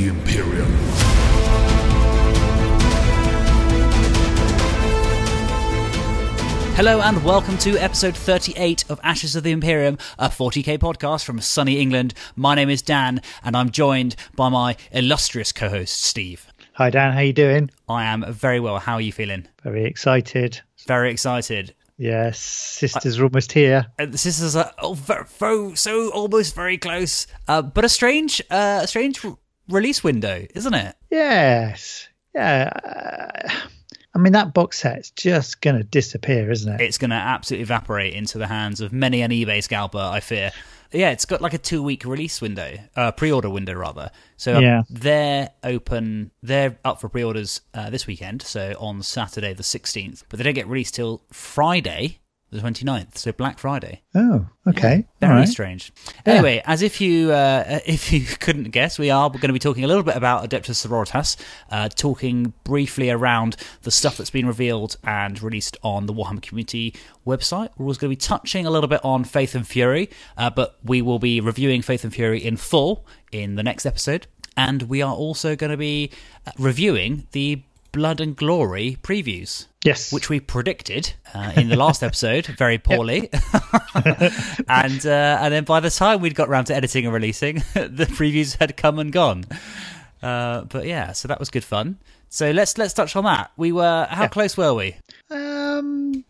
the Imperium. Hello and welcome to episode 38 of Ashes of the Imperium, a 40k podcast from sunny England. My name is Dan and I'm joined by my illustrious co-host Steve. Hi Dan, how you doing? I am very well. How are you feeling? Very excited. Very excited. Yes, sisters are almost here. Uh, the sisters are oh, ver- ver- so almost very close, uh, but a strange, uh, a strange r- release window, isn't it? Yes, yeah. Uh, I mean, that box set's just going to disappear, isn't it? It's going to absolutely evaporate into the hands of many an eBay scalper, I fear. Yeah, it's got like a two week release window, uh, pre order window rather. So um, Yeah. they're open, they're up for pre orders uh, this weekend, so on Saturday the 16th, but they don't get released till Friday the 29th, so Black Friday. oh, okay. Very All right. strange. Anyway, as if you uh, if you couldn't guess, we are going to be talking a little bit about Adeptus Sororitas, uh, talking briefly around the stuff that's been revealed and released on the Warhammer Community website. We're also going to be touching a little bit on Faith and Fury, uh, but we will be reviewing Faith and Fury in full in the next episode, and we are also going to be uh, reviewing the Blood and Glory previews Yes. which we predicted uh, in the last episode very poorly. and uh, and then by the time we'd got round to editing and releasing, the previews had come and gone. Uh, but yeah, so that was good fun. So let's let's touch on that. We were how close were we? Um,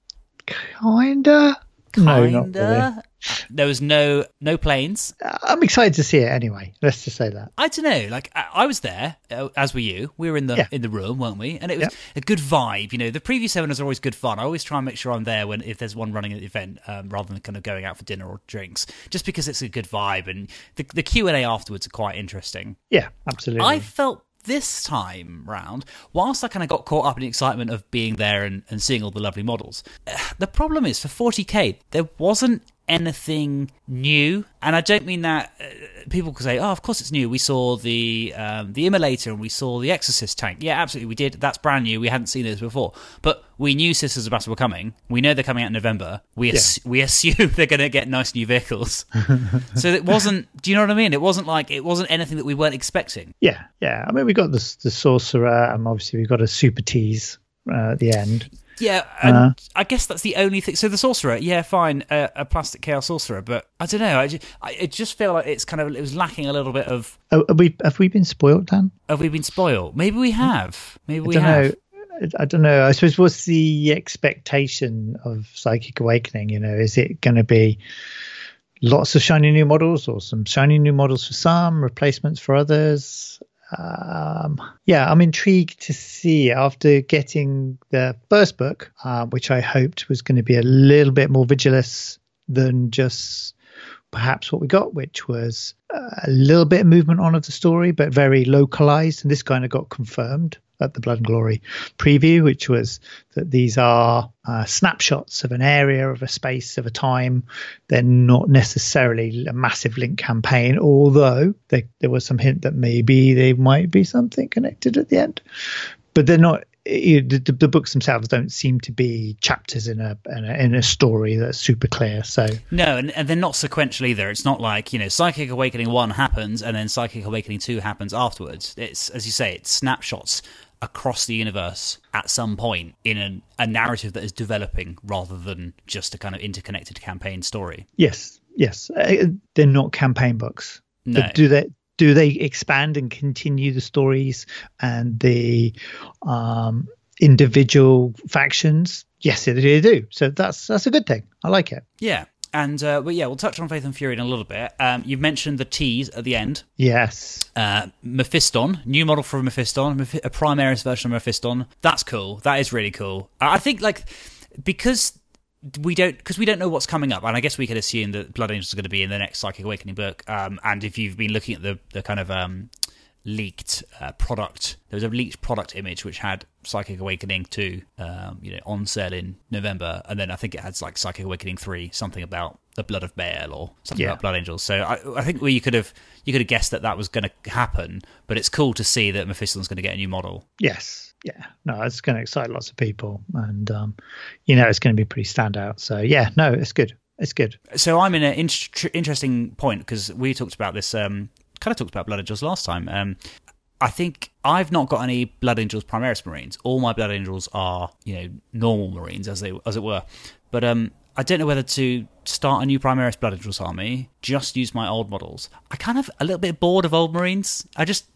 kinda. No, not really. There was no no planes. Uh, I'm excited to see it anyway. Let's just say that. I don't know. Like I, I was there, uh, as were you. We were in the Yeah. in the room, weren't we? And it was Yep. a good vibe. You know, the preview seminars are always good fun. I always try and make sure I'm there when if there's one running at the event, um, rather than kind of going out for dinner or drinks, just because it's a good vibe and the the Q and A afterwards are quite interesting. Yeah, absolutely. I felt this time round, whilst I kind of got caught up in the excitement of being there and, and seeing all the lovely models, eh, the problem is for 40k, there wasn't anything new. And I don't mean that uh, people could say, oh, of course it's new. We saw the um, the Immolator and we saw the Exorcist tank. Yeah, absolutely, we did. That's brand new. We hadn't seen this before. But we knew Sisters of Battle were coming. We know they're coming out in November. We, ass- we assume they're going to get nice new vehicles. so it wasn't, do you know what I mean? It wasn't like, it wasn't anything that we weren't expecting. yeah, yeah. I mean, we got the the sorcerer, and obviously we got a super tease uh, at the end. Yeah, and Uh-huh. I guess that's the only thing. So the sorcerer, yeah, fine, uh, a plastic chaos sorcerer, but I don't know. I just, I it just feel like it's kind of it was lacking a little bit of. Have we have we been spoiled, Dan? Have we been spoiled? Maybe we have. Maybe we I don't have. know. I don't know. I suppose what's the expectation of Psychic Awakening? You know, is it going to be lots of shiny new models, or some shiny new models for some, replacements for others? Um, yeah, I'm intrigued to see after getting the first book, uh, which I hoped was going to be a little bit more vigilous than just perhaps what we got, which was a little bit of movement on of the story, but very localized. And this kind of got confirmed at the Blood and Glory preview, which was that these are uh, snapshots of an area, of a space, of a time. They're not necessarily a massive link campaign, although they, there was some hint that maybe they might be something connected at the end. But they're not. you- The, the, books themselves don't seem to be chapters in a, in a in a story that's super clear. So No, and, and they're not sequential either. It's not like you know, Psychic Awakening one happens and then Psychic Awakening two happens afterwards. It's as you say, it's snapshots across the universe at some point in a, a narrative that is developing rather than just a kind of interconnected campaign story. Yes, yes, uh, they're not campaign books. No. But do they do they expand and continue the stories and the um, individual factions? Yes, they do. So that's that's a good thing. I like it. Yeah. And uh, but yeah, we'll touch on Faith and Fury in a little bit. Um, you've mentioned the tease at the end. Yes, Uh, Mephiston, new model for Mephiston, Mephi- a Primaris version of Mephiston. That's cool. That is really cool. I think like because we don't because we don't know what's coming up, and I guess we could assume that Blood Angels are going to be in the next Psychic Awakening book. Um, and if you've been looking at the the kind of um, leaked uh, product, there was a leaked product image which had Psychic Awakening two, um, you know, on sale in November, and then I think it had like Psychic Awakening three, something about the blood of Baal or something Yeah. about Blood Angels. So I, I think we you could have you could have guessed that that was going to happen, but it's cool to see that Mephiston's going to get a new model. yes, yeah. No, it's going to excite lots of people, and um, you know it's going to be pretty standout. So yeah, no, it's good. It's good. So I'm in an in- interesting point because we talked about this, um, kind of talked about Blood Angels last time. Um, I think I've not got any Blood Angels Primaris Marines. All my Blood Angels are, you know, normal Marines as they as it were. But um, I don't know whether to start a new Primaris Blood Angels army, just use my old models. I kind of a little bit bored of old Marines. I just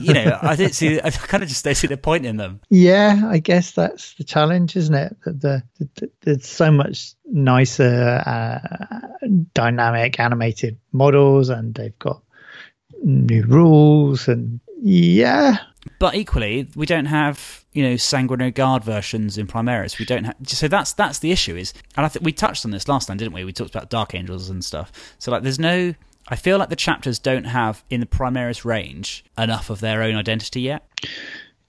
you know, I don't see. I kind of just don't see the point in them. Yeah, I guess that's the challenge, isn't it? That the, the, there's so much nicer, uh, dynamic, animated models, and they've got new rules, and yeah. But equally, we don't have you know Sanguinary Guard versions in Primaris. We don't have. So that's that's the issue. Is and I think we touched on this last time, didn't we? We talked about Dark Angels and stuff. So like, there's no I feel like the chapters don't have in the Primaris range enough of their own identity yet.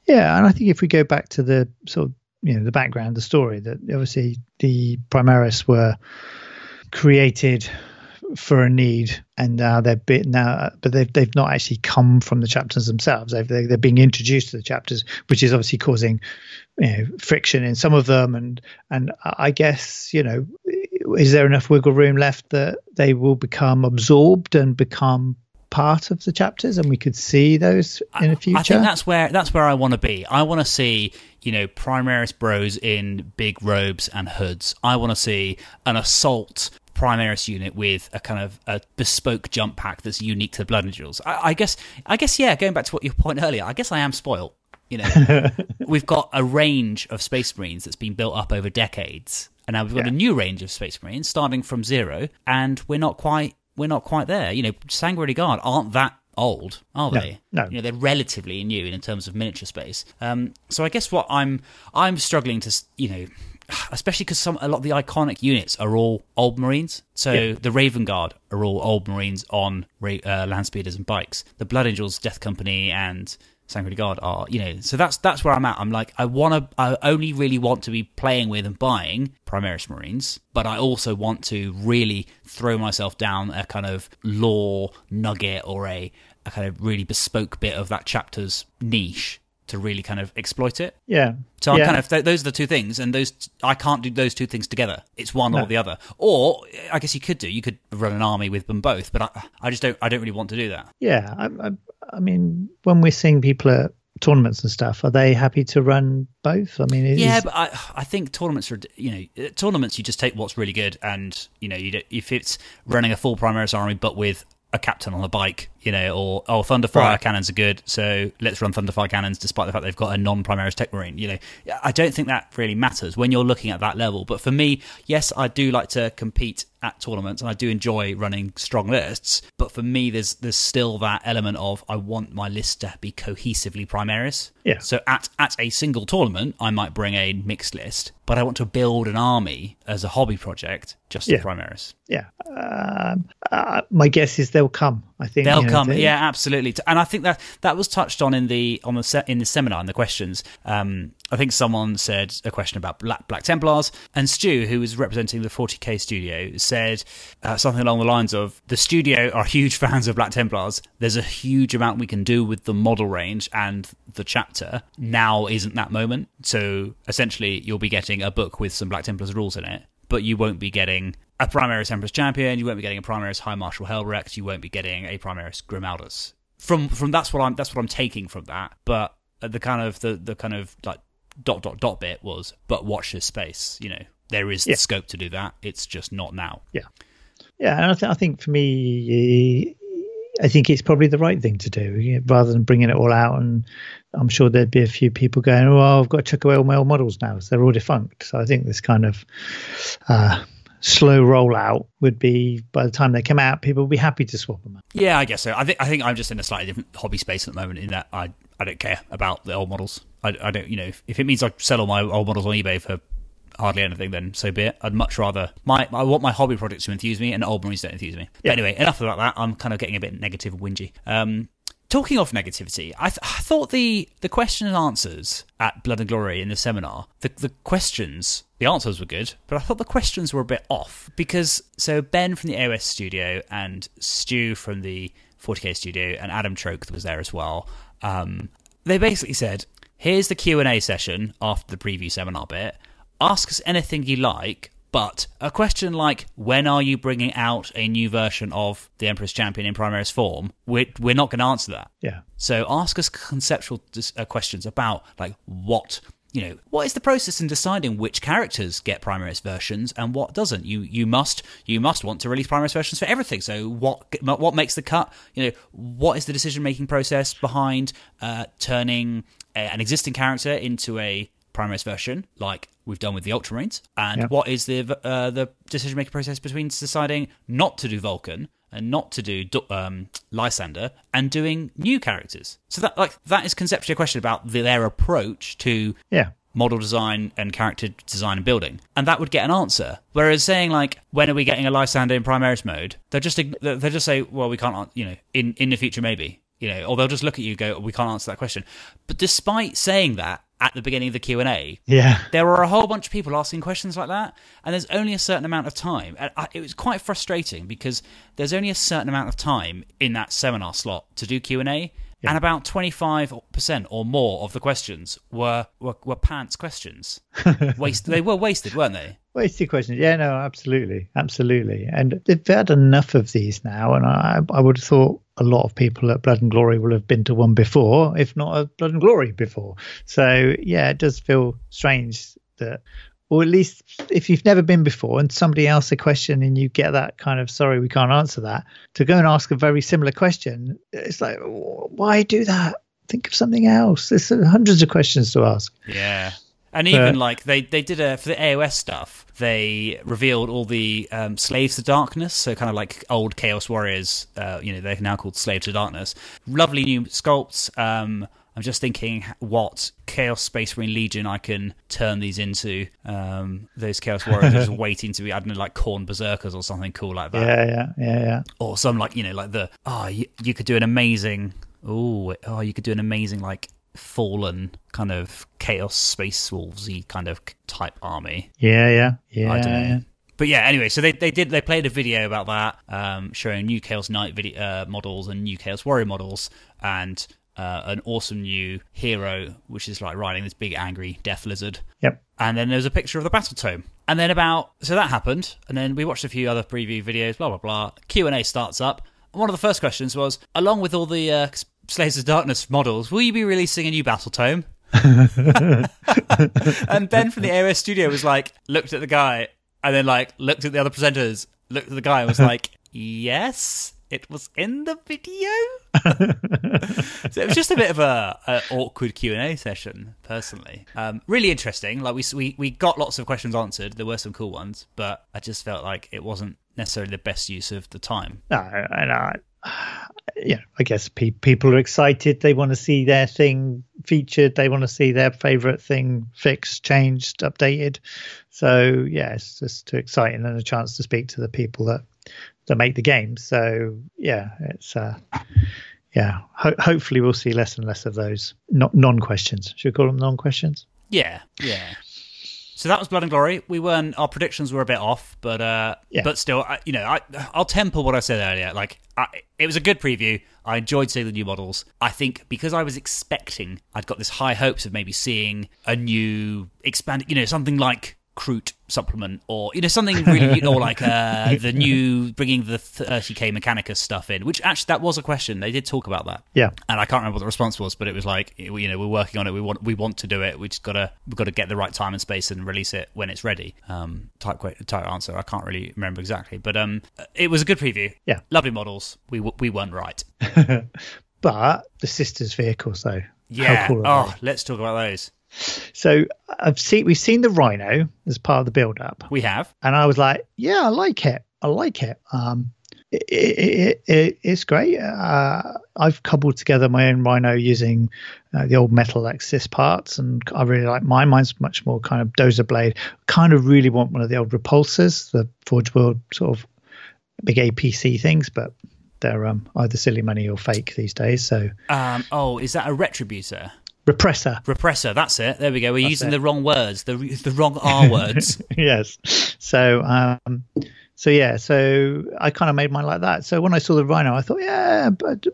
Yeah, and I think if we go back to the sort of you know the background, the story that obviously the Primaris were created for a need, and now they're bit now, but they've they've not actually come from the chapters themselves. They've they're being introduced to the chapters, which is obviously causing you know, friction in some of them, and and I guess you know, is there enough wiggle room left that they will become absorbed and become part of the chapters and we could see those in the future. I think that's where that's where I want to be. I want to see, you know, Primaris bros in big robes and hoods. I want to see an assault Primaris unit with a kind of a bespoke jump pack that's unique to the Blood Angels. I, I guess I guess yeah, going back to what your point earlier, I guess I am spoiled. You know, we've got a range of Space Marines that's been built up over decades, and now we've got yeah. a new range of Space Marines starting from zero, and we're not quite we're not quite there. You know, Sanguinary Guard aren't that old, are they? No, no. You know, they're relatively new in terms of miniature space. Um, so I guess what I'm I'm struggling to you know especially because some a lot of the iconic units are all old Marines. So yeah. the Raven Guard are all old Marines on uh, land speeders and bikes. The Blood Angels, Death Company, and Sanguinary Guard are, you know, so that's that's where I'm at. I'm like, I want to, I only really want to be playing with and buying Primaris Marines, but I also want to really throw myself down a kind of lore nugget or a, a kind of really bespoke bit of that chapter's niche to really kind of exploit it. Yeah. So yeah. I'm kind of th- those are the two things, and those I can't do those two things together. It's one no. or the other. Or I guess you could do. You could run an army with them both, but I, I just don't. I don't really want to do that. Yeah. I, I, I mean, when we're seeing people at tournaments and stuff, are they happy to run both? I mean, yeah, but I, I think tournaments are, you know, uh, tournaments you just take what's really good, and you know, you if it's running a full Primaris army but with a captain on a bike, you know, or oh, Thunderfire right. cannons are good, so let's run Thunderfire cannons, despite the fact they've got a non-Primaris Tech Marine. You know, I don't think that really matters when you're looking at that level. But for me, yes, I do like to compete at tournaments, and I do enjoy running strong lists. But for me, there's there's still that element of I want my list to be cohesively Primaris. Yeah. So at at a single tournament, I might bring a mixed list, but I want to build an army as a hobby project just yeah. Primaris. Yeah. Um, uh, my guess is they'll come. I think they'll you know, come. They... Yeah, absolutely. And I think that that was touched on in the on the set in the seminar in the questions. Um, I think someone said a question about Black, Black Templars, and Stu, who was representing the 40k studio, said uh, something along the lines of the studio are huge fans of Black Templars. There's a huge amount we can do with the model range and the chapter. Now isn't that moment. So essentially, you'll be getting a book with some Black Templars rules in it, but you won't be getting a Primaris Emperor's Champion. You won't be getting a Primaris High Marshal Helbrecht. You won't be getting a Primaris Grimaldus. From from that's what I'm that's what I'm taking from that. But the kind of the the kind of like dot dot dot bit was, but watch this space. You know, there is yeah. the scope to do that. It's just not now. Yeah, yeah, and I, th- I think for me, I think it's probably the right thing to do rather than bringing it all out. And I'm sure there'd be a few people going, "Oh, I've got to chuck away all my old models now, so they're all defunct." So I think this kind of uh, slow rollout would be by the time they come out, people will be happy to swap them out. Yeah, I guess so. I think I think I'm just in a slightly different hobby space at the moment in that I I don't care about the old models. I, I don't, you know, if, if it means I sell all my old models on eBay for hardly anything, then so be it. I'd much rather my I want my hobby projects to enthuse me, and old marines don't enthuse me. Yeah. But anyway, enough about that. I'm kind of getting a bit negative and whingy. Um, talking of negativity, I, th- I, thought the the question and answers at Blood and Glory in the seminar, the the questions, the answers were good, but I thought the questions were a bit off because so Ben from the AOS studio and Stu from the 40k studio and Adam Troke was there as well. Um, they basically said, "Here's the Q and A session after the preview seminar bit. Ask us anything you like, But a question like, when are you bringing out a new version of the Emperor's Champion in Primaris form? We're, we're not going to answer that. Yeah. So ask us conceptual dis- uh, questions about, like, what you know, what is the process in deciding which characters get Primaris versions and what doesn't? You you must you must want to release Primaris versions for everything. So what what makes the cut? You know, what is the decision making process behind uh, turning a, an existing character into a Primaris version, like we've done with the Ultramarines, and what is the uh, the decision making process between deciding not to do Vulkan and not to do um, Lysander and doing new characters. So that like that is conceptually a question about their approach to yeah. model design and character design and building, and that would get an answer. Whereas saying like, when are we getting a Lysander in Primaris mode? They'll just they'll just say, well, we can't, you know, in in the future maybe. You know, or they'll just look at you, go, "We can't answer that question." But despite saying that, at the beginning of the Q&A. Yeah. There were a whole bunch of people asking questions like that and there's only a certain amount of time. It was quite frustrating because there's only a certain amount of time in that seminar slot to do Q&A yeah. and about 25% or more of the questions were were, were pants questions. wasted they were wasted, weren't they? Wasted questions. Yeah, no, absolutely. Absolutely. And they've had enough of these now and I I would have thought a lot of people at Blood and Glory will have been to one before, if not a Blood and Glory before. So yeah, it does feel strange that, or at least if you've never been before and somebody asks a question and you get that kind of sorry we can't answer that, to go and ask a very similar question, it's like why do that? Think of something else. There's hundreds of questions to ask. Yeah. And even like they, they did a for the AOS stuff, they revealed all the um, slaves to darkness, so kind of like old Chaos Warriors. Uh, you know, they're now called Slaves to Darkness. Lovely new sculpts. Um, I'm just thinking what Chaos Space Marine Legion I can turn these into. Um, those Chaos Warriors are just waiting to be, I don't know, like Khorne Berserkers or something cool like that. Yeah, yeah, yeah, yeah. Or some like, you know, like the, oh, you, you could do an amazing, oh, oh, you could do an amazing like fallen kind of chaos space wolvesy kind of type army. Yeah, yeah, yeah. I don't know. Yeah. But yeah, anyway, so they, they did they played a video about that, um, showing new Chaos Knight video, uh, models and new Chaos Warrior models, and uh, an awesome new hero, which is like riding this big angry death lizard. Yep. And then there's a picture of the battle tome. And then about so that happened, and then we watched a few other preview videos. Blah blah blah. Q and A starts up. And One of the first questions was, along with all the uh, Slaves of Darkness models, will you be releasing a new battle tome? and Ben from the AOS studio was like, looked at the guy, and then like looked at the other presenters, looked at the guy, and was like, "Yes, it was in the video." so it was just a bit of a, a awkward Q and A session, personally. Um, really interesting. Like we, we we got lots of questions answered. There were some cool ones, but I just felt like it wasn't necessarily the best use of the time. No, and I, yeah, I guess pe- people are excited. They want to see their thing featured. They want to see their favorite thing fixed, changed, updated. So yeah, it's just too exciting and a chance to speak to the people that that make the game. So yeah, it's uh, yeah. Ho- hopefully, we'll see less and less of those non questions. Should we call them non questions? Yeah, yeah. So that was Blood and Glory. We weren't. Our predictions were a bit off, but uh, yeah. but still, I, you know, I, I'll temper what I said earlier. Like, I, it was a good preview. I enjoyed seeing the new models. I think because I was expecting, I'd got this high hopes of maybe seeing a new expanded, you know, something like Kroot supplement or you know something really or like uh, the new bringing the 30k mechanicus stuff in which actually that was a question. They did talk about that. Yeah. And i can't remember what the response was but it was like you know we're working on it. We want we want to do it. We just gotta we've got to get the right time and space and release it when it's ready. Um type type answer. I can't really remember exactly but um it was a good preview. Yeah. Lovely models. We we weren't right. But the sisters vehicles though yeah. cool oh they? let's talk about those so I've seen we've seen the Rhino as part of the build up. We have, and I was like, yeah, I like it. I like it. Um, it, it, it, it's great. Uh, I've cobbled together my own Rhino using uh, the old metal Axis parts, and I really like mine. Mine's much more kind of dozer blade. Kind of really want one of the old repulsors, the Forge World sort of big APC things, but they're um, either silly money or fake these days. So, um, oh, is that a retributor? Repressor. Repressor. That's it. There we go. We're that's using it. the wrong words. The the wrong R words. yes. So um, so yeah, so I kind of made mine like that. So when I saw the Rhino, I thought, yeah, but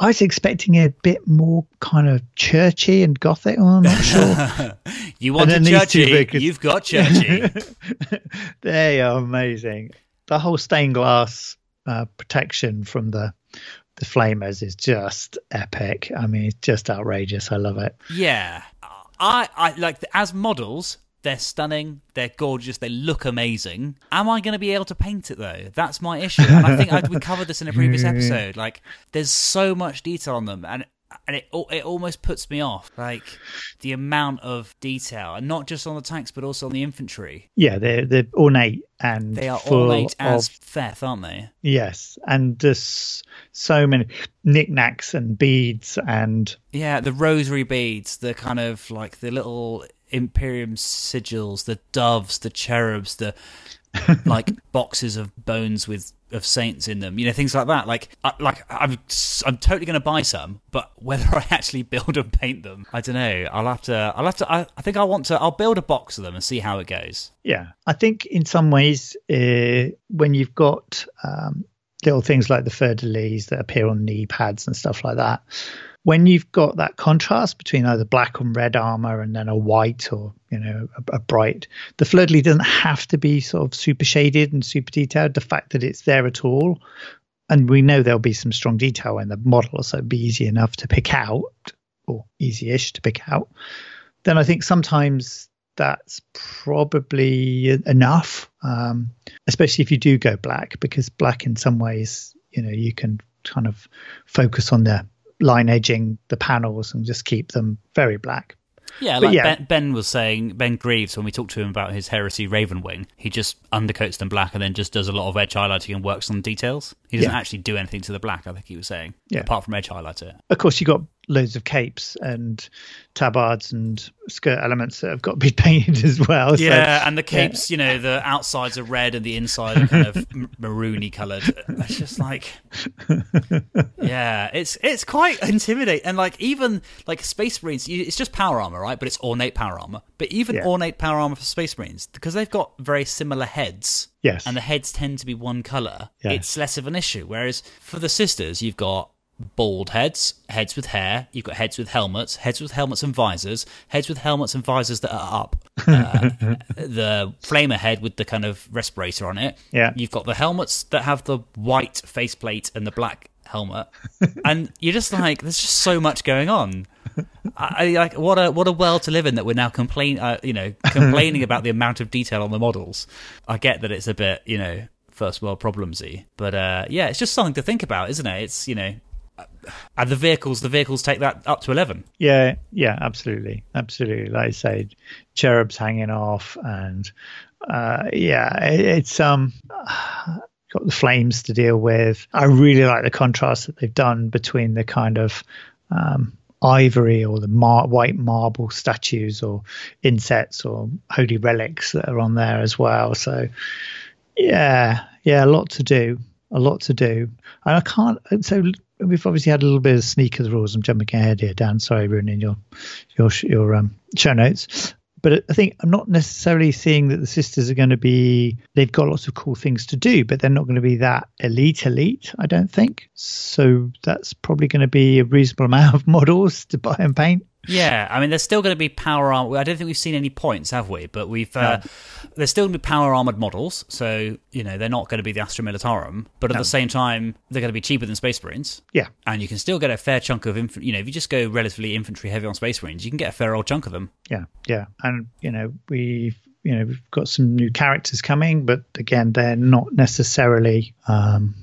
I was expecting a bit more kind of churchy and gothic. Oh, I'm not sure. you wanted churchy, you've got churchy. they are amazing. The whole stained glass uh, protection from the the flamers is just epic. I mean, it's just outrageous. I love it. Yeah, I, I like as models. They're stunning. They're gorgeous. They look amazing. Am I going to be able to paint it though? That's my issue. And I think I, we covered this in a previous episode. Like, there's so much detail on them, and and it it almost puts me off. Like the amount of detail, and not just on the tanks, but also on the infantry. Yeah, they're they're ornate and they are ornate as Theth, aren't they? Yes, and just so many knickknacks and beads and yeah, the rosary beads, the kind of like the little Imperium sigils, the doves, the cherubs, the like boxes of bones with of saints in them, you know, things like that. Like, I, like I'm, I'm totally going to buy some, but whether I actually build and paint them, I don't know. I'll have to, I'll have to. I, I think I want to. I'll build a box of them and see how it goes. Yeah, I think in some ways, uh, when you've got um, little things like the fleur de lis that appear on knee pads and stuff like that when you've got that contrast between either black and red armor and then a white or you know a, a bright the fleur doesn't have to be sort of super shaded and super detailed. The fact that it's there at all and we know there'll be some strong detail in the model so it'd be easy enough to pick out or easy-ish to pick out then i think sometimes that's probably enough um, especially if you do go black because black in some ways you know you can kind of focus on the line edging the panels and just keep them very black. Yeah, like yeah. Ben, ben, was saying, Ben Greaves, when we talked to him about his Heresy Ravenwing, he just undercoats them black and then just does a lot of edge highlighting and works on details. He doesn't yeah. actually do anything to the black, I think he was saying, yeah. apart from edge highlighter. Of course, you got loads of capes and tabards and skirt elements that have got to be painted as well. Yeah, so, and the capes, yeah. you know, the outsides are red and the inside are kind of maroony coloured. It's just like, yeah, it's it's quite intimidating. And like even like Space Marines, it's just power armor, right? But it's ornate power armor. But even yeah. ornate power armor for Space Marines, because they've got very similar heads. Yes. And the heads tend to be one colour. Yes. It's less of an issue. Whereas for the sisters, you've got bald heads, heads with hair. You've got heads with helmets, heads with helmets and visors, heads with helmets and visors that are up. Uh, the flamer head with the kind of respirator on it. Yeah. You've got the helmets that have the white faceplate and the black helmet, and you're just like, there's just so much going on. I, I, like what a what a world to live in that we're now complain uh, you know complaining about the amount of detail on the models. I get that it's a bit you know first world problemsy, but uh, yeah, it's just something to think about, isn't it? It's you know and the vehicles the vehicles take that up to 11 yeah yeah absolutely. Absolutely. Like i say cherubs hanging off and uh, yeah it, it's um got the flames to deal with. I really like the contrast that they've done between the kind of um, ivory or the mar- white marble statues or insets or holy relics that are on there as well. So yeah yeah a lot to do a lot to do. And i can't so we've obviously had a little bit of sneak of the rules. I'm jumping ahead here, Dan. Sorry, ruining your your your um, show notes. But I think I'm not necessarily seeing that the sisters are going to be. They've got lots of cool things to do, but they're not going to be that elite elite. I don't think. So that's probably going to be a reasonable amount of models to buy and paint. Yeah, I mean, there's still going to be power armor. I don't think we've seen any points, have we? But we've uh, no. there's still going to be power armored models, so you know they're not going to be the Astra Militarum, but at no. the same time they're going to be cheaper than Space Marines. Yeah, and you can still get a fair chunk of infantry. You know, if you just go relatively infantry heavy on Space Marines, you can get a fair old chunk of them. Yeah, yeah, and you know we've you know we've got some new characters coming, but again they're not necessarily um,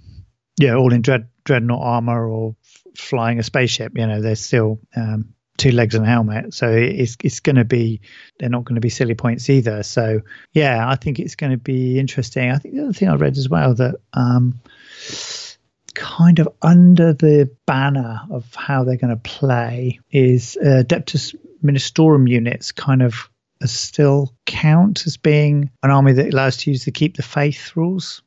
yeah all in dread dreadnought armor or f- flying a spaceship. You know, they're still um, two legs and a helmet. So it's it's going to be they're not going to be silly points either. So yeah, I think it's going to be interesting. I think the other thing I read as well that um, kind of under the banner of how they're going to play is uh, Adeptus Ministorum units kind of still count as being an army that allows to use the keep the faith rules.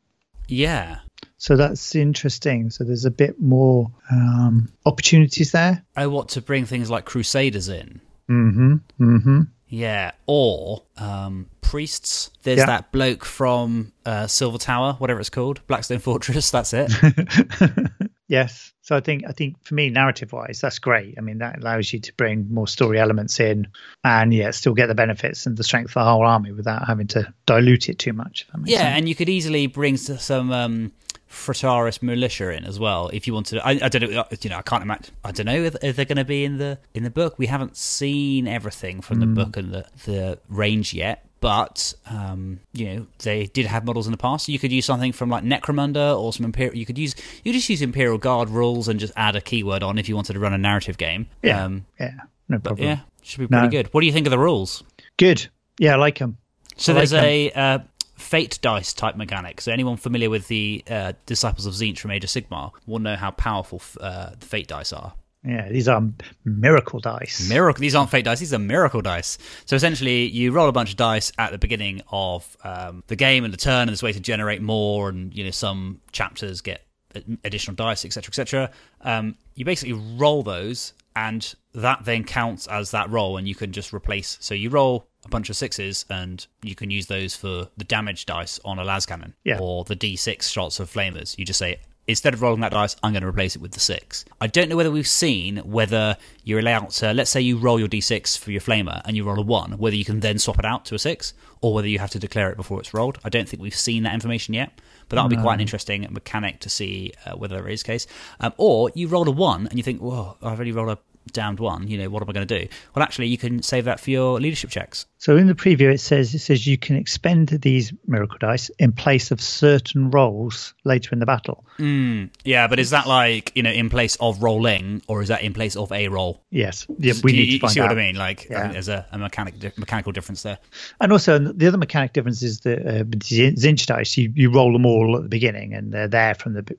Yeah. So that's interesting. So there's a bit more um, opportunities there. I want to bring things like Crusaders in. Mm-hmm. Mm-hmm. Yeah, or um, priests. There's Yeah. that bloke from uh, Silver Tower, whatever it's called, Blackstone Fortress. That's it. Yes. So I think I think for me, narrative wise, that's great. I mean, that allows you to bring more story elements in, and yeah, still get the benefits and the strength of the whole army without having to dilute it too much. If that makes yeah, sense. and you could easily bring some um, Frateris militia in as well if you wanted. I, I don't know. You know, I can't imagine. I don't know if, if they're going to be in the in the book. We haven't seen everything from the book and the the range yet. But um, you know they did have models in the past. You could use something from like Necromunda or some Imperial. You could use you could just use Imperial Guard rules and just add a keyword on if you wanted to run a narrative game. yeah, Um, yeah, no problem. yeah, should be pretty No. good. What do you think of the rules? Good. Yeah, I like them. So like there's a uh, fate dice type mechanic. So anyone familiar with the uh, Disciples of Tzeentch from Age of Sigmar will know how powerful f- uh, the fate dice are. Yeah, these are miracle dice. Miracle. These aren't fate dice. These are miracle dice. So essentially, you roll a bunch of dice at the beginning of um, the game and the turn, and there's a way to generate more. And you know, some chapters get additional dice, etc., etc. Um, you basically roll those, and that then counts as that roll, and you can just replace. So you roll a bunch of sixes, and you can use those for the damage dice on a las cannon Yeah. or the d6 shots of flamers. You just say. Instead of rolling that dice, I'm going to replace it with the six. I don't know whether we've seen whether you're allowed to. Let's say you roll your d6 for your flamer and you roll a one, whether you can then swap it out to a six, or whether you have to declare it before it's rolled. I don't think we've seen that information yet, but that would be quite an interesting mechanic to see uh, whether there is case. Um, or you roll a one and you think, "Whoa, I've already rolled a damned one. You know, what am I going to do?" Well, actually, you can save that for your leadership checks. So in the preview, it says it says you can expend these miracle dice in place of certain rolls later in the battle. Yeah, but is that like you know in place of rolling, or is that in place of a roll? Yes, yeah, we Do need you, to find see out. what I mean? Like, I Yeah. think there's a, a mechanic mechanical difference there. And also, the other mechanic difference is that uh, the Tzeentch dice, you, you roll them all at the beginning and they're there from the.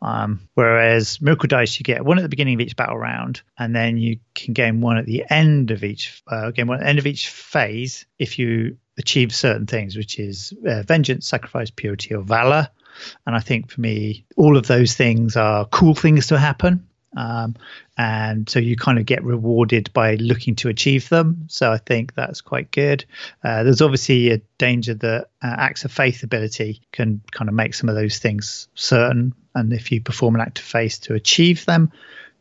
Um, whereas Miracle dice, you get one at the beginning of each battle round, and then you can gain one at the end of each. Uh, gain one at the end of each phase if you achieve certain things, which is uh, vengeance, sacrifice, purity, or valor. And I think for me, all of those things are cool things to happen. Um, and so you kind of get rewarded by looking to achieve them. So I think that's quite good. Uh, there's obviously a danger that uh, acts of faith ability can kind of make some of those things certain. And if you perform an act of faith to achieve them,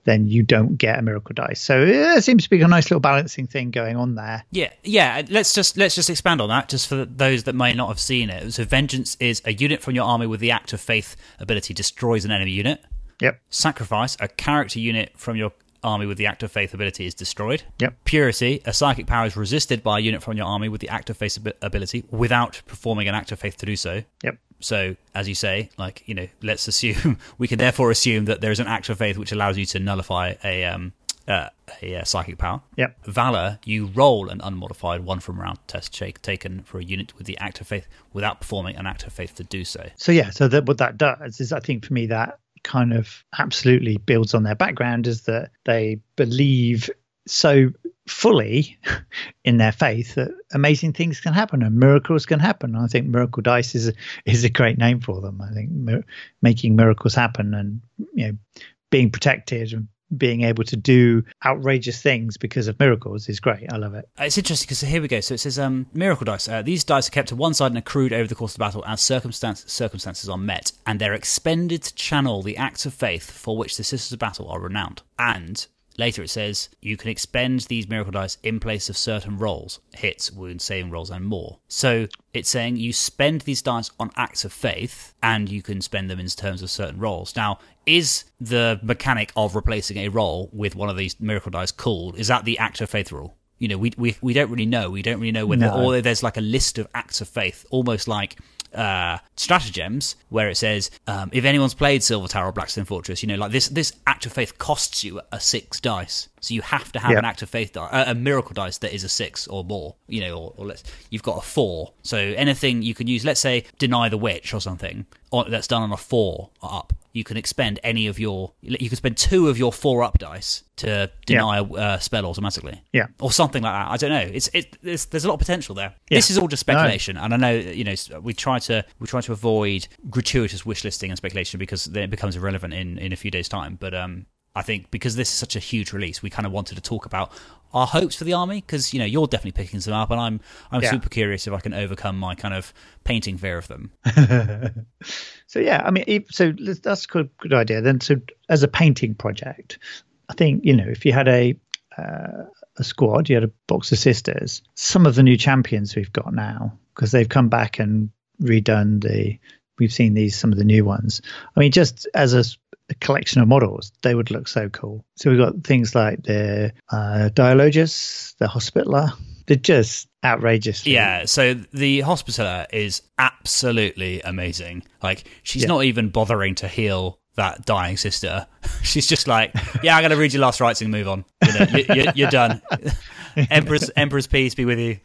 then you don't get a miracle dice. So it seems to be a nice little balancing thing going on there. Yeah, yeah. Let's just let's just expand on that, just for those that may not have seen it. So, vengeance is a unit from your army with the act of faith ability destroys an enemy unit. Yep. Sacrifice, a character unit from your army with the act of faith ability is destroyed. Yep. Purity, a psychic power is resisted by a unit from your army with the act of faith abi- ability without performing an act of faith to do so. Yep. So, as you say, like you know, let's assume we can therefore assume that there is an act of faith which allows you to nullify a um uh, a, uh psychic power. Yep. Valor, you roll an unmodified one from round test shake taken for a unit with the act of faith without performing an act of faith to do so. So yeah, so that what that does is I think for me that kind of absolutely builds on their background is that they believe so fully in their faith that amazing things can happen and miracles can happen. I think Miracle Dice is a, is a great name for them. I think mir- making miracles happen and you know being protected and being able to do outrageous things because of miracles is great. I love it. Uh, It's interesting because here we go. So it says um, miracle dice. Uh, these dice are kept to one side and accrued over the course of the battle as circumstance, circumstances are met, and they're expended to channel the acts of faith for which the sisters of battle are renowned. And later it says you can expend these miracle dice in place of certain rolls, hits, wounds, saving rolls, and more. So it's saying you spend these dice on acts of faith, and you can spend them in terms of certain rolls. Now, is the mechanic of replacing a roll with one of these miracle dice called? Is that the act of faith rule? You know, we we, we don't really know. We don't really know whether, No. or there's like a list of acts of faith, almost like uh, stratagems, where it says um, if anyone's played Silver Tower or Blackstone Fortress, you know, like this this act of faith costs you a six dice, so you have to have Yeah. an act of faith die, a, a miracle dice that is a six or more, you know, or, or let's you've got a four, so anything you can use, let's say deny the witch or something, or that's done on a four or up. You can expend any of your, you can spend two of your four up dice to deny a uh, spell automatically Yeah. or something like that. I don't know. It's it. There's, there's a lot of potential there. Yeah. This is all just speculation, and I know you know we try to we try to avoid gratuitous wish listing and speculation because then it becomes irrelevant in in a few days' time. But um, I think because this is such a huge release, we kind of wanted to talk about our hopes for the army because you know you're definitely picking some up, and I'm I'm Yeah. super curious if I can overcome my kind of painting fear of them. so yeah, I mean, so that's a good, good idea. Then, so as a painting project, I think you know if you had a uh, a squad, you had a box of sisters. Some of the new champions we've got now because they've come back and redone the. We've seen these some of the new ones. I mean, just as a, a collection of models, they would look so cool. So we've got things like the uh, Dialogus, the Hospitaller. They're just outrageous. Yeah, so the Hospitaller is absolutely amazing. Like, she's Yeah. not even bothering to heal that dying sister. She's just like, yeah, I'm going to read your last rites and move on. You know, you, you're done. Emperor's, Emperor's peace be with you.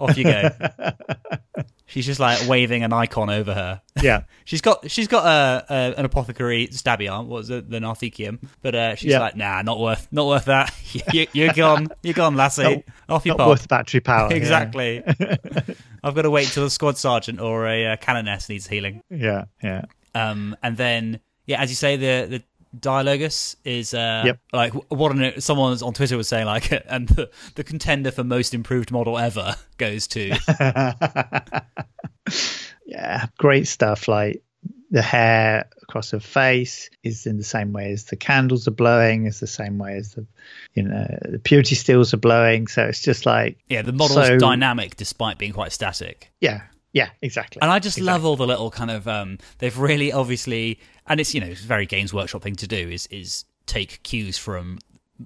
Off you go. She's just like waving an icon over her. yeah. She's got she's got a, a an apothecary stabby arm. What was it? The Narthecium. But uh, she's Yeah. like, nah, not worth not worth that. you, you're gone. You're gone, lassie. Not- Off you Not worth battery power. yeah. Exactly. I've got to wait till a squad sergeant or a uh, canoness needs healing. Yeah, yeah. Um, and then, yeah, as you say, the the Dialogus is uh, Yep. like what an, someone on Twitter was saying like, and the, the contender for most improved model ever goes to yeah, great stuff. Like the hair across her face is in the same way as the candles are blowing. It's the same way as the, you know, the purity seals are blowing. So it's just like, yeah, the model's So- dynamic despite being quite static. yeah, yeah, exactly. And I just love all the little kind of um they've really obviously and it's you know, it's a very games workshop thing to do is is take cues from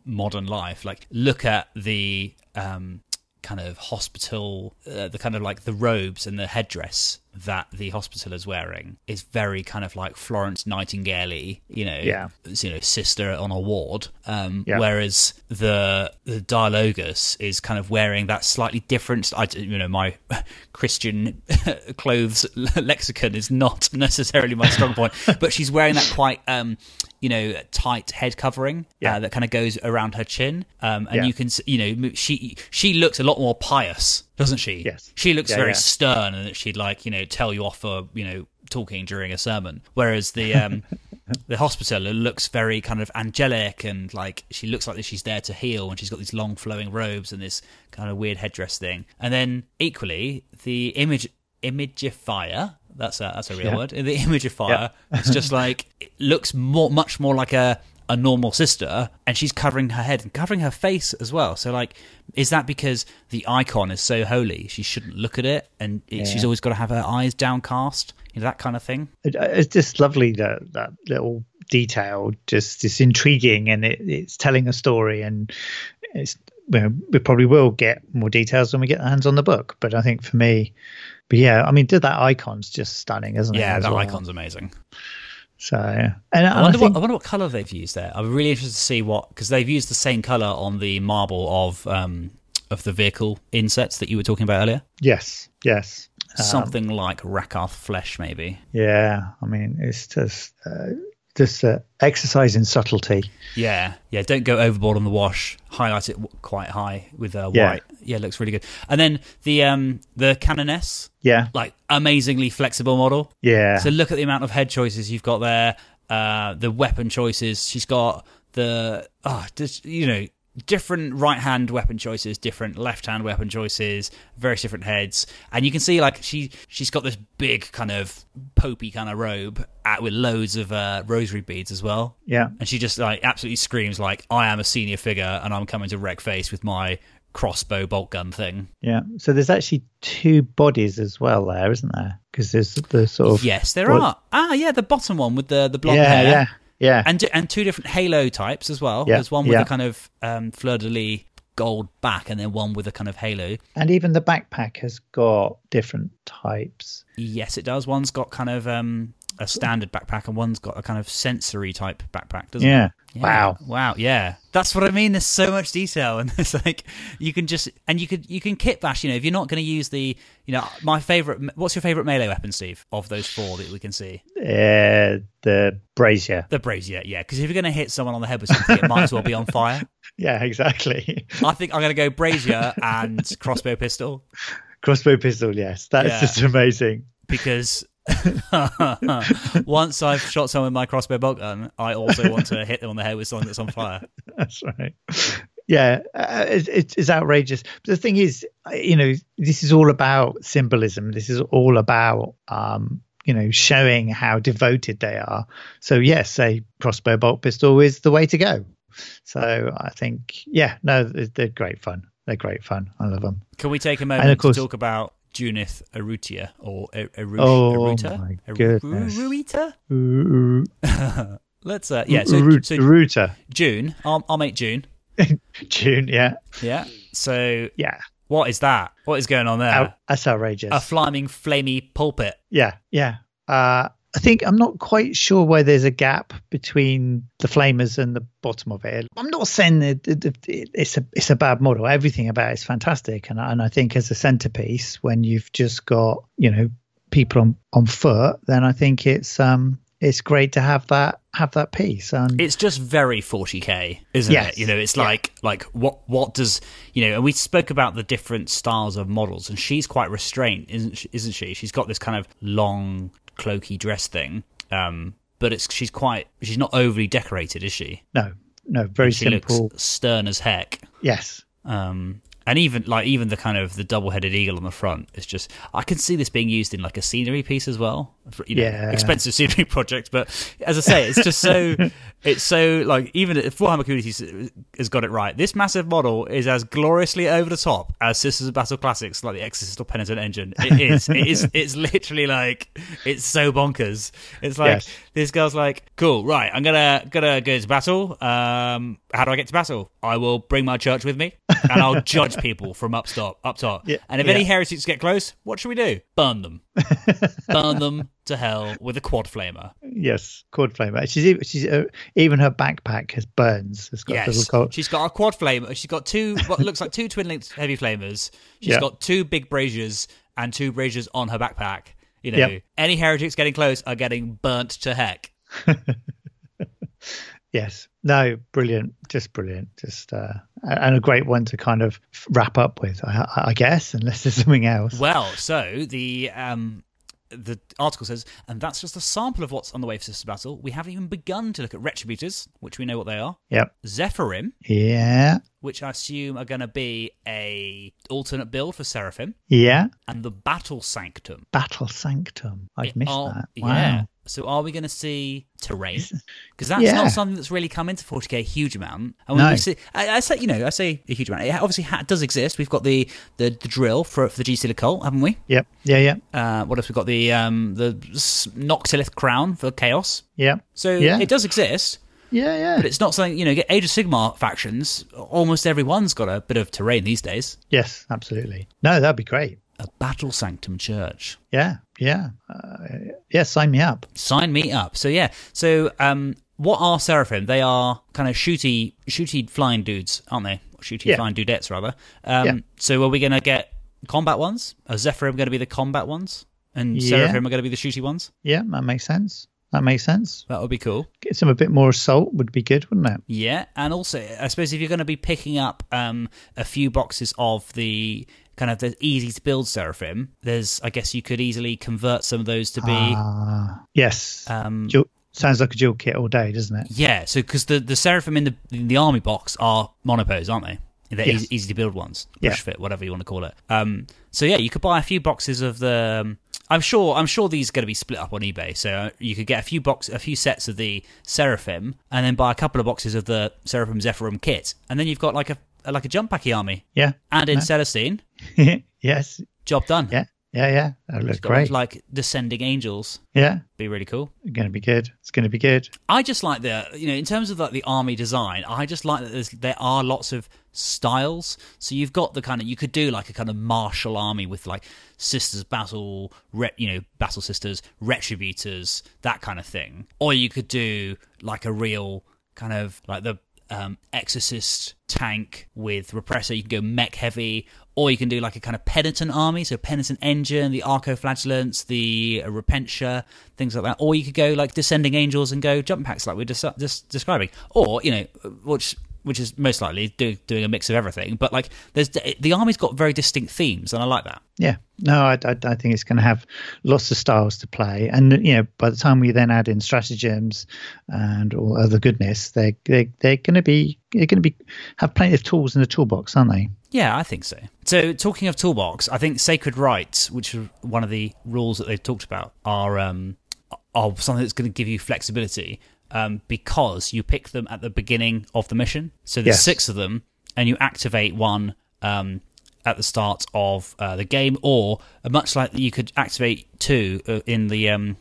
modern life. Like look at the um kind of hospital uh, the kind of like the robes and the headdress that the hospital is wearing is very kind of like Florence Nightingale, you know, Yeah. you know, sister on a ward. Um, Yeah. Whereas the the Dialogus is kind of wearing that slightly different. I, you know, my Christian clothes lexicon is not necessarily my strong point, but she's wearing that quite. Um, you know, tight head covering Yeah. uh, that kind of goes around her chin, um, and Yeah. you can, you know, she she looks a lot more pious, doesn't she? Yes. she looks Yeah, very yeah. stern, and that she'd like, you know, tell you off for, you know, talking during a sermon. Whereas the um, the hospitaller looks very kind of angelic and like she looks like she's there to heal, and she's got these long flowing robes and this kind of weird headdress thing. And then equally, the image imagifier. That's a that's a real Yeah. word. The imagifier. It's just like it looks more, much more like a a normal sister, and she's covering her head and covering her face as well. So, like, is that because the icon is so holy she shouldn't look at it, and it, she's always got to have her eyes downcast? You know, that kind of thing. It- uh, it's just lovely that that little detail just is intriguing and it, it's telling a story and it's you know, we probably will get more details when we get our hands on the book but i think for me but yeah i mean did that icon's just stunning isn't it Yeah, that well? icon's amazing. So and, I wonder, I think, what, I wonder what color they've used there. I'm really interested to see what because they've used the same color on the marble of um of the vehicle insets that you were talking about earlier. yes yes Um, Something like Rakarth flesh, maybe. yeah i mean it's just uh, just uh, exercise in subtlety Yeah, yeah. Don't go overboard on the wash. Highlight it w- quite high with uh, white. Yeah, it looks really good. And then the um the Canoness, yeah like amazingly flexible model. yeah So look at the amount of head choices you've got there. Uh, the weapon choices. She's got the oh, just you know different right hand weapon choices, different left hand weapon choices, various different heads, and you can see like she she's got this big kind of popey kind of robe at, with loads of uh, rosary beads as well. yeah And she just like absolutely screams like I am a senior figure and I'm coming to wreck face with my crossbow bolt gun thing. yeah so there's actually two bodies as well there isn't there because there's the sort of Yes, there what- are. Ah, yeah, the bottom one with the the blonde yeah hair. yeah yeah and and two different halo types as well. Yeah, There's one with yeah. a kind of um, fleur de lis gold back, and then one with a kind of halo. And even the backpack has got different types. Yes, it does. One's got kind of um, a standard backpack, and one's got a kind of sensory type backpack. Doesn't Yeah. it? Yeah. Wow. Wow. Yeah. That's what I mean. There's so much detail, and it's like you can just and you could you can kit bash. You know, if you're not going to use the you know my favorite. What's your favorite melee weapon, Steve? Of those four that we can see, Uh, the brazier. the brazier. Yeah, because if you're going to hit someone on the head with something, it might as well be on fire. Yeah, exactly. I think I'm going to go brazier and crossbow pistol Crossbow pistol. Yes, that's Yeah. just amazing. because once I've shot someone with my crossbow bolt gun, I also want to hit them on the head with something that's on fire. That's right. yeah, uh, it's, it's outrageous. But the thing is, you know, this is all about symbolism. This is all about, um, you know, showing how devoted they are. So yes, a crossbow bolt pistol is the way to go. So I think, yeah, no, they're great fun. They're great fun. I love them. Can we take a moment course, to talk about Junith Arutia or Arutia? Oh Aruta? my goodness. Aruta? Let's uh, yeah. So, so Aruta. June. I'll, I'll make June. June. Yeah. Yeah. So yeah. What is that? What is going on there? Out, that's outrageous. A flaming, flamey pulpit. Yeah. Yeah. Uh, I think I'm not quite sure why there's a gap between the flamers and the bottom of it. I'm not saying that it's a it's a bad model. Everything about it is fantastic, and and I think as a centerpiece, when you've just got you know people on on foot, then I think it's um it's great to have that have that piece and it's just very 40k isn't yes. it you know it's like yeah. like what what does you know and we spoke about the different styles of models and she's quite restrained isn't she, isn't she she's got this kind of long cloaky dress thing. Um, but it's she's quite she's not overly decorated, is she? No, no, very she simple. Looks stern as heck. Yes. Um, and even like even the kind of the double-headed eagle on the front is just I can see this being used in like a scenery piece as well. You know, yeah, expensive scenery project, but as I say, it's just so it's so like even if Warhammer community has got it right. This massive model is as gloriously over the top as Sisters of Battle classics, like the Exorcist or Penitent engine. It is. it is. It's literally like it's so bonkers. It's like yes. this girl's like, cool, right? I'm gonna gonna go to battle. Um, how do I get to battle? I will bring my church with me, and I'll judge people from up top. Up top. Yeah, and if yeah. any heretics get close, what should we do? Burn them. Burn them to hell with a quad flamer. Yes, quad flamer. She's she's uh, even her backpack has burns. It's got yes, she's got a quad flamer. She's got two what looks like two twin linked heavy flamers. She's yeah. got two big braziers and two braziers on her backpack. You know, yep. any heretics getting close are getting burnt to heck. yes. No, brilliant. Just brilliant. Just uh, and a great one to kind of wrap up with, I, I guess, unless there's something else. Well, so the um the article says, and that's just a sample of what's on the way for Sister Battle. We haven't even begun to look at Retributors, which we know what they are. Yep. Zephyrim. Yeah. Which I assume are going to be a alternate build for Seraphim. Yeah. And the Battle Sanctum. Battle Sanctum. I've missed are, that. Wow. Yeah. So are we going to see terrain? Because that's yeah. not something that's really come into 40k a huge amount. And no. see, I, I, say, you know, I say a huge amount. It obviously ha- does exist. We've got the, the, the drill for, for the GC cult, haven't we? Yep. Yeah, yeah. Uh, what else? We've got the um, the Noctilith crown for chaos. Yeah. So yeah. it does exist. Yeah, yeah. But it's not something, you know, get Age of Sigmar factions, almost everyone's got a bit of terrain these days. Yes, absolutely. No, that'd be great a Battle Sanctum church. Yeah, yeah, uh, yeah. Sign me up. Sign me up. So yeah, so um, what are Seraphim? They are kind of shooty, shooty flying dudes, aren't they? Shooty yeah. flying dudettes, rather. Um, yeah. So are we going to get combat ones? Are Zephyrim going to be the combat ones, and yeah. Seraphim are going to be the shooty ones? Yeah, that makes sense. That makes sense. That would be cool. Get some a bit more assault would be good, wouldn't it? Yeah, and also I suppose if you're going to be picking up um, a few boxes of the kind of the easy to build seraphim, there's I guess you could easily convert some of those to be uh, yes. Um, dual, sounds like a dual kit all day, doesn't it? Yeah. So because the the seraphim in the in the army box are monopose, aren't they? They're yes. easy, easy, to build ones, push yeah. fit, whatever you want to call it. Um, so yeah, you could buy a few boxes of the. Um, I'm sure. I'm sure these are going to be split up on eBay. So you could get a few box, a few sets of the Seraphim, and then buy a couple of boxes of the Seraphim Zephyrim kit, and then you've got like a like a jump packy army. Yeah, and in Celestine. yes. Job done. Yeah. Yeah, yeah, that looks great. Like descending angels. Yeah, be really cool. It's going to be good. It's going to be good. I just like the you know in terms of like the army design. I just like that there's there are lots of styles. So you've got the kind of you could do like a kind of martial army with like sisters battle, re, you know, battle sisters, retributors, that kind of thing, or you could do like a real kind of like the um, exorcist tank with repressor. You can go mech heavy, or you can do like a kind of penitent army, so penitent engine, the arcoflagellants, the repentia, things like that. Or you could go like descending angels and go jump packs, like we are just, just describing. Or you know, which which is most likely do, doing a mix of everything. But like, there's the army's got very distinct themes, and I like that. Yeah, no, I, I, I think it's going to have lots of styles to play, and you know, by the time we then add in stratagems and all other goodness, they they they're going to be they're going to be have plenty of tools in the toolbox, aren't they? Yeah, I think so. So, talking of toolbox, I think sacred rites, which are one of the rules that they've talked about, are um, are something that's going to give you flexibility um, because you pick them at the beginning of the mission. So there's Yes. six of them, and you activate one um, at the start of uh, the game, or much like you could activate two uh, in the um,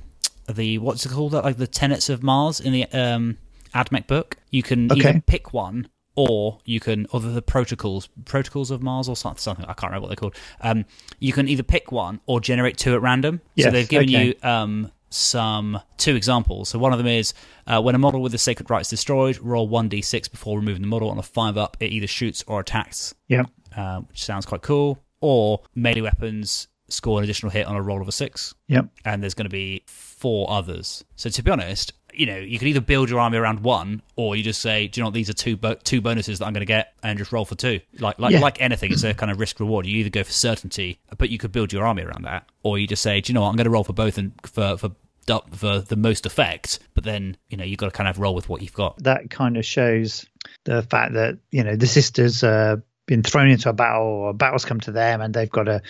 the what's it called? Like the tenets of Mars in the um, AdMech book. You can Okay. either pick one. Or you can, or the protocols, protocols of Mars, or something. something I can't remember what they're called. Um, you can either pick one or generate two at random. so they've given okay. you um, some two examples. So one of them is uh, when a model with the sacred rite is destroyed, roll one d6 before removing the model. On a five up, it either shoots or attacks, Yeah, uh, which sounds quite cool. Or melee weapons score an additional hit on a roll of a six, yeah, and there's going to be four others. So to be honest, you know, you can either build your army around one, or you just say, "Do you know what? These are two bo- two bonuses that I'm going to get," and just roll for two. Like like Yeah. like anything, it's a kind of risk reward. You either go for certainty, but you could build your army around that, or you just say, "Do you know what? I'm going to roll for both and for for du- for the most effect." But then you know you've got to kind of roll with what you've got. that kind of shows the fact that you know the sisters uh, been thrown into a battle or a battle's come to them and they've got to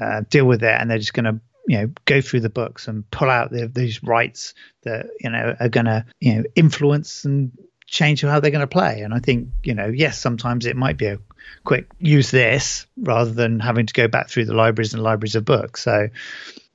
uh, deal with it and they're just going to you know go through the books and pull out the, these rites that you know are going to you know influence and change how they're going to play and i think you know yes sometimes it might be a quick use this rather than having to go back through the libraries and libraries of books so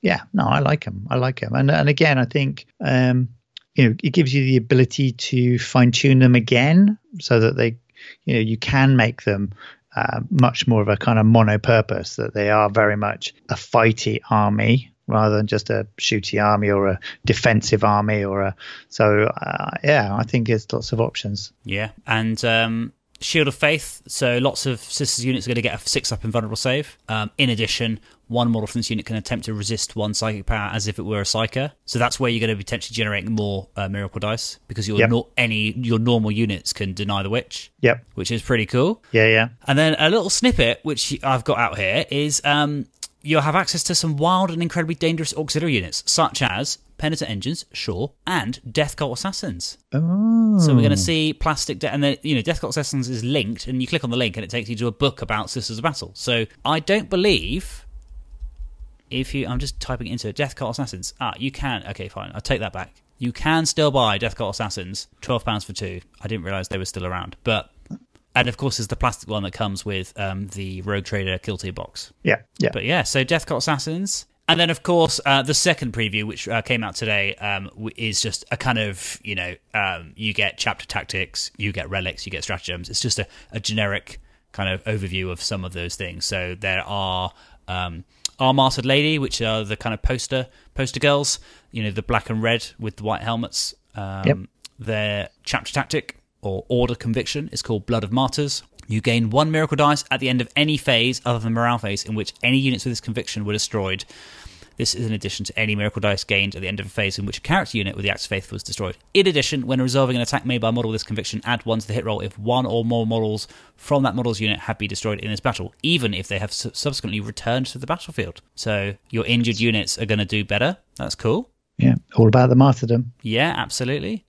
yeah no i like them i like them and and again i think um you know it gives you the ability to fine tune them again so that they you know you can make them uh, much more of a kind of mono purpose that they are very much a fighty army rather than just a shooty army or a defensive army or a so uh, yeah i think there's lots of options. Yeah, and um, Shield of Faith. So lots of sisters units are going to get a six up invulnerable save. Um, in addition, one model from this unit can attempt to resist one psychic power as if it were a psyker. So that's where you're going to be potentially generating more uh, miracle dice because your Yep. nor- any your normal units can deny the witch, yep which is pretty cool. yeah yeah And then a little snippet which I've got out here is um, you'll have access to some wild and incredibly dangerous auxiliary units, such as Penitent Engines, sure, and Death Cult Assassins. oh So we're going to see plastic, de- and then you know, Death Cult Assassins is linked, and you click on the link, and it takes you to a book about Sisters of Battle. So I don't believe if you, I'm just typing into Death Cult Assassins. Ah, you can. Okay, fine. I'll take that back. You can still buy Death Cult Assassins, twelve pounds for two. I didn't realize they were still around, but and of course there's the plastic one that comes with um, the Rogue Trader Kill Team box. yeah yeah But yeah, so Death Cult Assassins. And then, of course, uh, the second preview, which uh, came out today, um, is just a kind of, you know, um, you get chapter tactics, you get relics, you get stratagems. It's just a, a generic kind of overview of some of those things. So there are um, Our Martyred Lady, which are the kind of poster poster girls, you know, the black and red with the white helmets. Um, Yep. Their chapter tactic or order conviction is called Blood of Martyrs. You gain one miracle dice at the end of any phase other than morale phase in which any units with this conviction were destroyed. This is in addition to any miracle dice gained at the end of a phase in which a character unit with the Acts of Faith was destroyed. In addition, when resolving an attack made by a model with this conviction, add one to the hit roll if one or more models from that model's unit have been destroyed in this battle, even if they have subsequently returned to the battlefield. So your injured units are going to do better. That's cool. yeah all about the martyrdom Yeah, absolutely.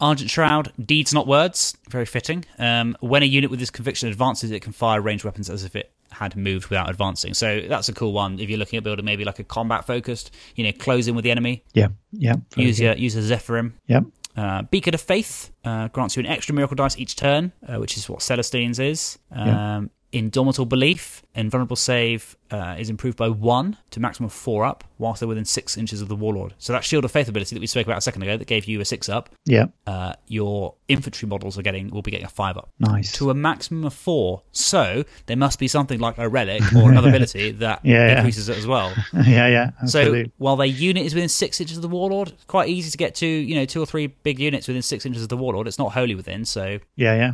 Argent Shroud, deeds not words, very fitting. Um, when a unit with this conviction advances, it can fire ranged weapons as if it had moved without advancing. So that's a cool one. If you're looking at building maybe like a combat focused, you know, close in with the enemy, yeah yeah use your use a Zephyrim. yeah Uh, Beacon of Faith uh, grants you an extra miracle dice each turn, uh, which is what Celestine's is. Um, Yeah. Indomitable Belief, Invulnerable Save uh, is improved by one to maximum four up, whilst they're within six inches of the Warlord. So that Shield of Faith ability that we spoke about a second ago that gave you a six up, yeah uh, your infantry models are getting will be getting a five up nice to a maximum of four. So there must be something like a relic or another ability that Yeah, yeah. increases it as well. yeah yeah So while their unit is within six inches of the warlord, it's quite easy to get to, you know, two or three big units within six inches of the warlord. It's not wholly within, so yeah yeah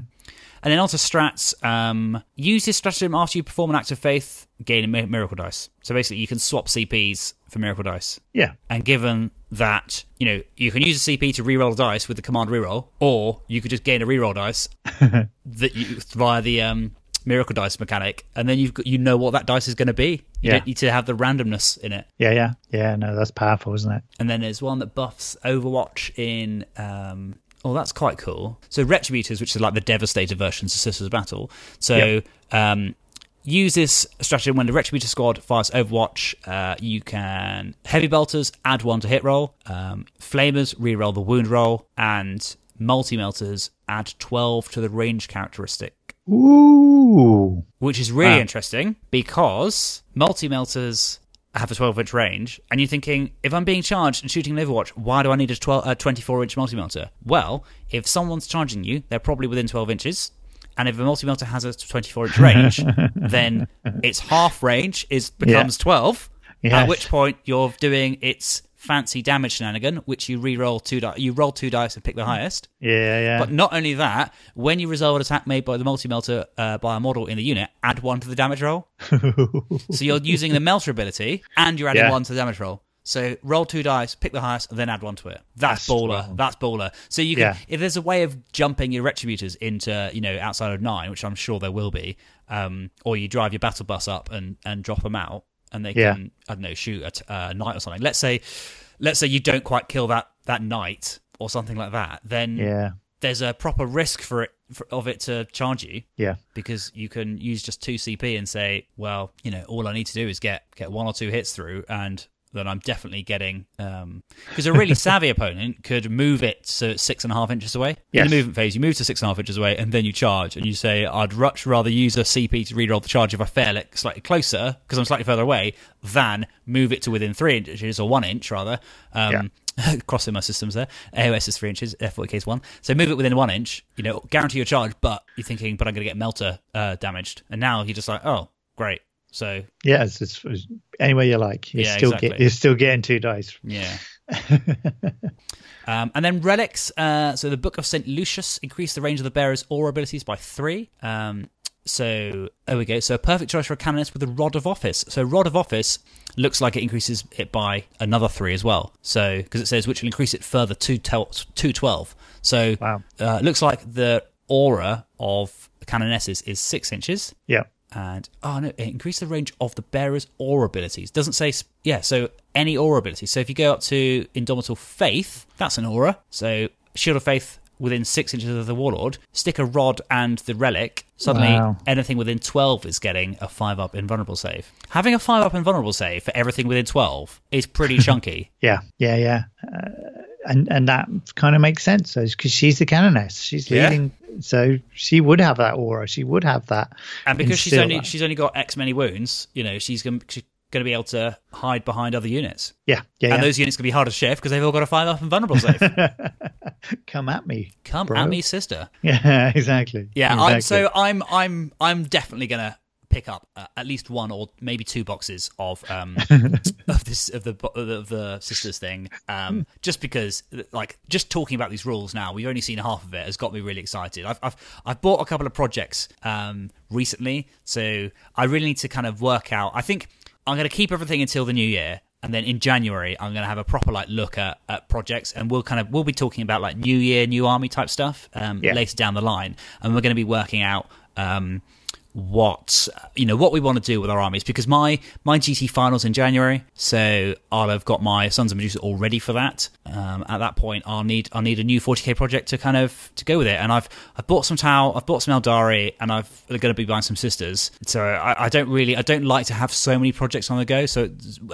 And then onto strats. Um, use this stratagem after you perform an act of faith, gain a mi- miracle dice. So basically, you can swap CPs for miracle dice. Yeah. And given that, you know, you can use a CP to reroll a dice with the command reroll, or you could just gain a reroll dice that you via the um, miracle dice mechanic, and then you've got, you know what that dice is going to be. You Yeah. don't need to have the randomness in it. Yeah, yeah. Yeah, no, that's powerful, isn't it? And then there's one that buffs Overwatch in. Um, oh, that's quite cool. So Retributors, which is like the Devastator versions of Sisters of Battle. So Yep. um, use this strategy when the Retributor squad fires Overwatch. Uh, you can Heavy Bolters add one to hit roll, um, Flamers reroll the wound roll, and Multi Melters add 12 to the range characteristic Ooh. which is really Wow. interesting because multi melters have a 12 inch range, and you're thinking, if I'm being charged and shooting an Overwatch, why do I need a 12, uh, 24 inch multi melter? Well, if someone's charging you, they're probably within 12 inches. And if a multi melter has a 24 inch range, then its half range is becomes 12. At which point you're doing its fancy damage shenanigan, which you re-roll two di- you roll two dice and pick the highest. Yeah, yeah. But not only that, when you resolve an attack made by the multi melter uh, by a model in the unit, add one to the damage roll. so you're using the melter ability and you're adding Yeah. one to the damage roll. So roll two dice, pick the highest, and then add one to it. That's, That's baller. strong. That's baller. So you can, Yeah. if there's a way of jumping your retributors into, you know, outside of nine, which I'm sure there will be, um, or you drive your battle bus up and and drop them out, and they Yeah. can, I don't know, shoot at uh, knight or something. Let's say, let's say you don't quite kill that that knight or something like that, then yeah, there's a proper risk for it for, of it to charge you yeah. because you can use just two CP and say, well, you know, all I need to do is get get one or two hits through, and then I'm definitely getting. Because a really savvy opponent could move it to six and a half inches away. In the movement phase, you move to six and a half inches away, and then you charge, and you say, I'd much rather use a CP to reroll the charge if I fail it slightly closer because I'm slightly further away than move it to within three inches or one inch rather. Um, crossing my systems there. AOS is three inches, F40K is one. So move it within one inch, you know, guarantee your charge, but you're thinking, but I'm going to get melter uh, damaged. And now you're just like, oh, great. So, Yeah, it's, it's, it's any way you like. You're Yeah, still exactly. get, you're still getting two dice. yeah. um, and then relics. Uh, so the Book of St. Lucius increased the range of the bearer's aura abilities by three. Um, so there we go. So a perfect choice for a canoness with the Rod of Office. So Rod of Office looks like it increases it by another three as well. So because it says which will increase it further to to twelve. So Wow. uh, looks like the aura of canonesses is six inches Yeah. And oh no, it increased the range of the bearer's aura abilities. Doesn't say yeah, so any aura ability. So if you go up to Indomitable Faith, that's an aura. So Shield of Faith within six inches of the Warlord, stick a rod and the relic. Suddenly, Wow. anything within twelve is getting a five up invulnerable save. Having a five up invulnerable save for everything within twelve is pretty chunky. Yeah, yeah, yeah. Uh, and and that kind of makes sense because she's the canoness. She's Yeah. leading, so she would have that aura. She would have that. And because she's only that. she's only got X many wounds, you know, she's going she's going to be able to hide behind other units. yeah, yeah, And yeah. those units can be hard to shift because they've all got a five up invulnerable save. Come at me. Come bro. at me, sister. Yeah, exactly. Yeah, I'm, so I'm I'm I'm definitely gonna pick up uh, at least one or maybe two boxes of um of this of the of the sisters thing. Um just because like just talking about these rules now we've only seen half of it has got me really excited. I've I've I've bought a couple of projects um recently so I really need to kind of work out. I think I'm going to keep everything until the new year and then in January I'm going to have a proper like look at, at projects and we'll kind of we'll be talking about like new year new army type stuff um Yeah. later down the line. And we're going to be working out um what you know what we want to do with our armies because my my GT finals in January so I'll have got my Sons of Medusa all ready for that. Um, at that point I'll need I'll need a new 40k project to kind of to go with it. And I've I've bought some Tau I've bought some Aeldari and I've going to be buying some sisters. So I, I don't really I don't like to have so many projects on the go so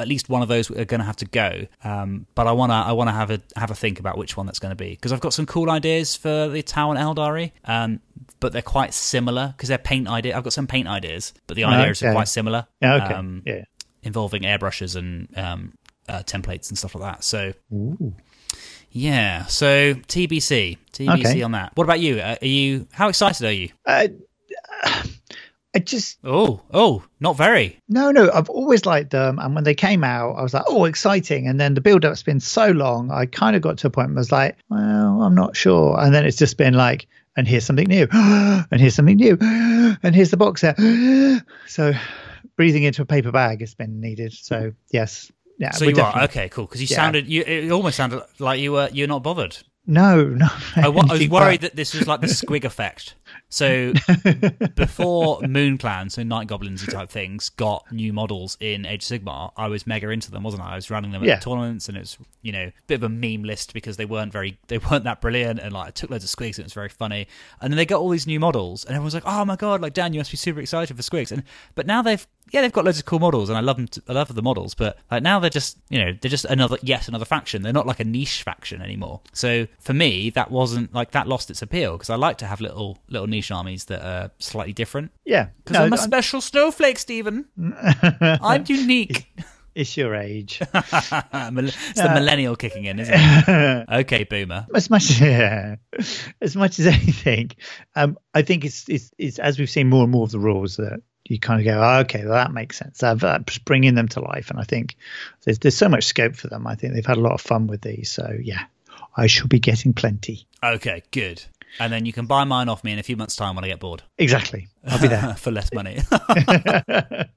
at least one of those are going to have to go. Um, but I want to I want to have a have a think about which one that's going to be because I've got some cool ideas for the Tau and Aeldari um, but they're quite similar because they're paint idea. Got some paint ideas, but the ideas are quite similar. Yeah, okay. um, yeah. involving airbrushes and um, uh, templates and stuff like that. So, yeah. So TBC, TBC Okay. on that. What about you? Uh, are you how excited are you? Uh, I just Oh, oh, not very. no, no. I've always liked them, and when they came out, I was like, "Oh, exciting!" And then the build-up's been so long, I kind of got to a point where I was like, "Well, I'm not sure." And then it's just been like and here's something new, and here's something new, and here's the box set. So breathing into a paper bag has been needed. So yes, yeah. So you definitely- are okay, cool. Because you Yeah. sounded, you it almost sounded like you were you're not bothered. No, no. I, wa- I was worried but- that this was like the squig effect. So before Moon Clan, so Night Goblins type things, got new models in Age of Sigmar, I was mega into them, wasn't I? I was running them at Yeah. tournaments, and it was you know a bit of a meme list because they weren't very they weren't that brilliant, and like I took loads of squigs, and it was very funny. And then they got all these new models, and everyone's like, "Oh my god, like Dan, you must be super excited for squigs." And but now they've yeah they've got loads of cool models, and I love them. To, I love the models, but like now they're just you know they're just another yet another faction. They're not like a niche faction anymore. So for me, that wasn't like that lost its appeal because I like to have little little niche armies that are slightly different. Yeah, Because no, I'm a I'm- special snowflake, Stephen. I'm unique. it's your age. It's the millennial kicking in, isn't it? okay, boomer. as much yeah, as much as anything, um, I think it's, it's it's as we've seen more and more of the rules that you kind of go, oh, okay, well, that makes sense. Uh, but just bringing them to life, and I think there's there's so much scope for them. I think they've had a lot of fun with these. So yeah, I shall be getting plenty. Okay, good. And then you can buy mine off me in a few months' time when I get bored Exactly, I'll be there. for less money.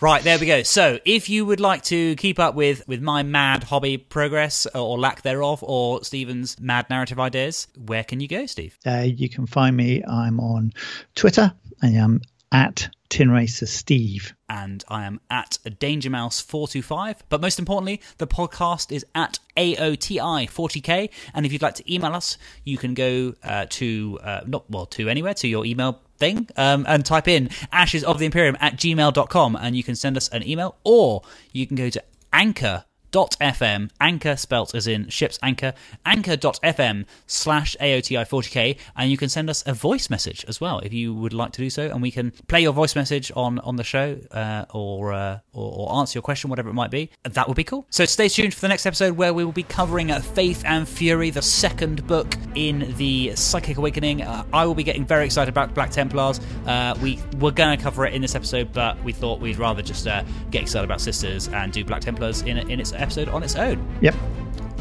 right, there we go. So, if you would like to keep up with, with my mad hobby progress or lack thereof, or Stephen's mad narrative ideas, where can you go, Steve? uh, you can find me. I'm on Twitter. I am at Tinracer Steve. and I am at Danger Mouse 425 But most importantly, the podcast is at AOTI40K. And if you'd like to email us, you can go uh, to, uh, not well, to anywhere, to your email thing um, and type in ashes of the imperium at gmail.com and you can send us an email or you can go to anchor dot fm anchor spelt as in ship's anchor anchor.fm slash aoti40k and you can send us a voice message as well if you would like to do so and we can play your voice message on on the show uh, or, uh, or or answer your question whatever it might be. That would be cool. So stay tuned for the next episode where we will be covering uh, faith and fury the second book in the psychic awakening. Uh, i will be getting very excited about black templars. Uh, we were going to cover it in this episode but we thought we'd rather just uh, get excited about sisters and do black templars in, in its episode on its own Yep.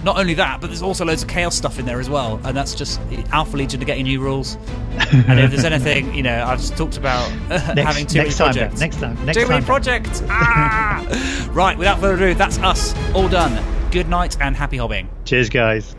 not only that, but there's also loads of chaos stuff in there as well, and that's just Alpha Legion are getting new rules. and if there's anything, you know, I've just talked about Next, having too next many time. Projects. Next time. Next too time. many projects. Ah! right, without further ado, that's us all done. Good night and happy hobbing. Cheers, guys.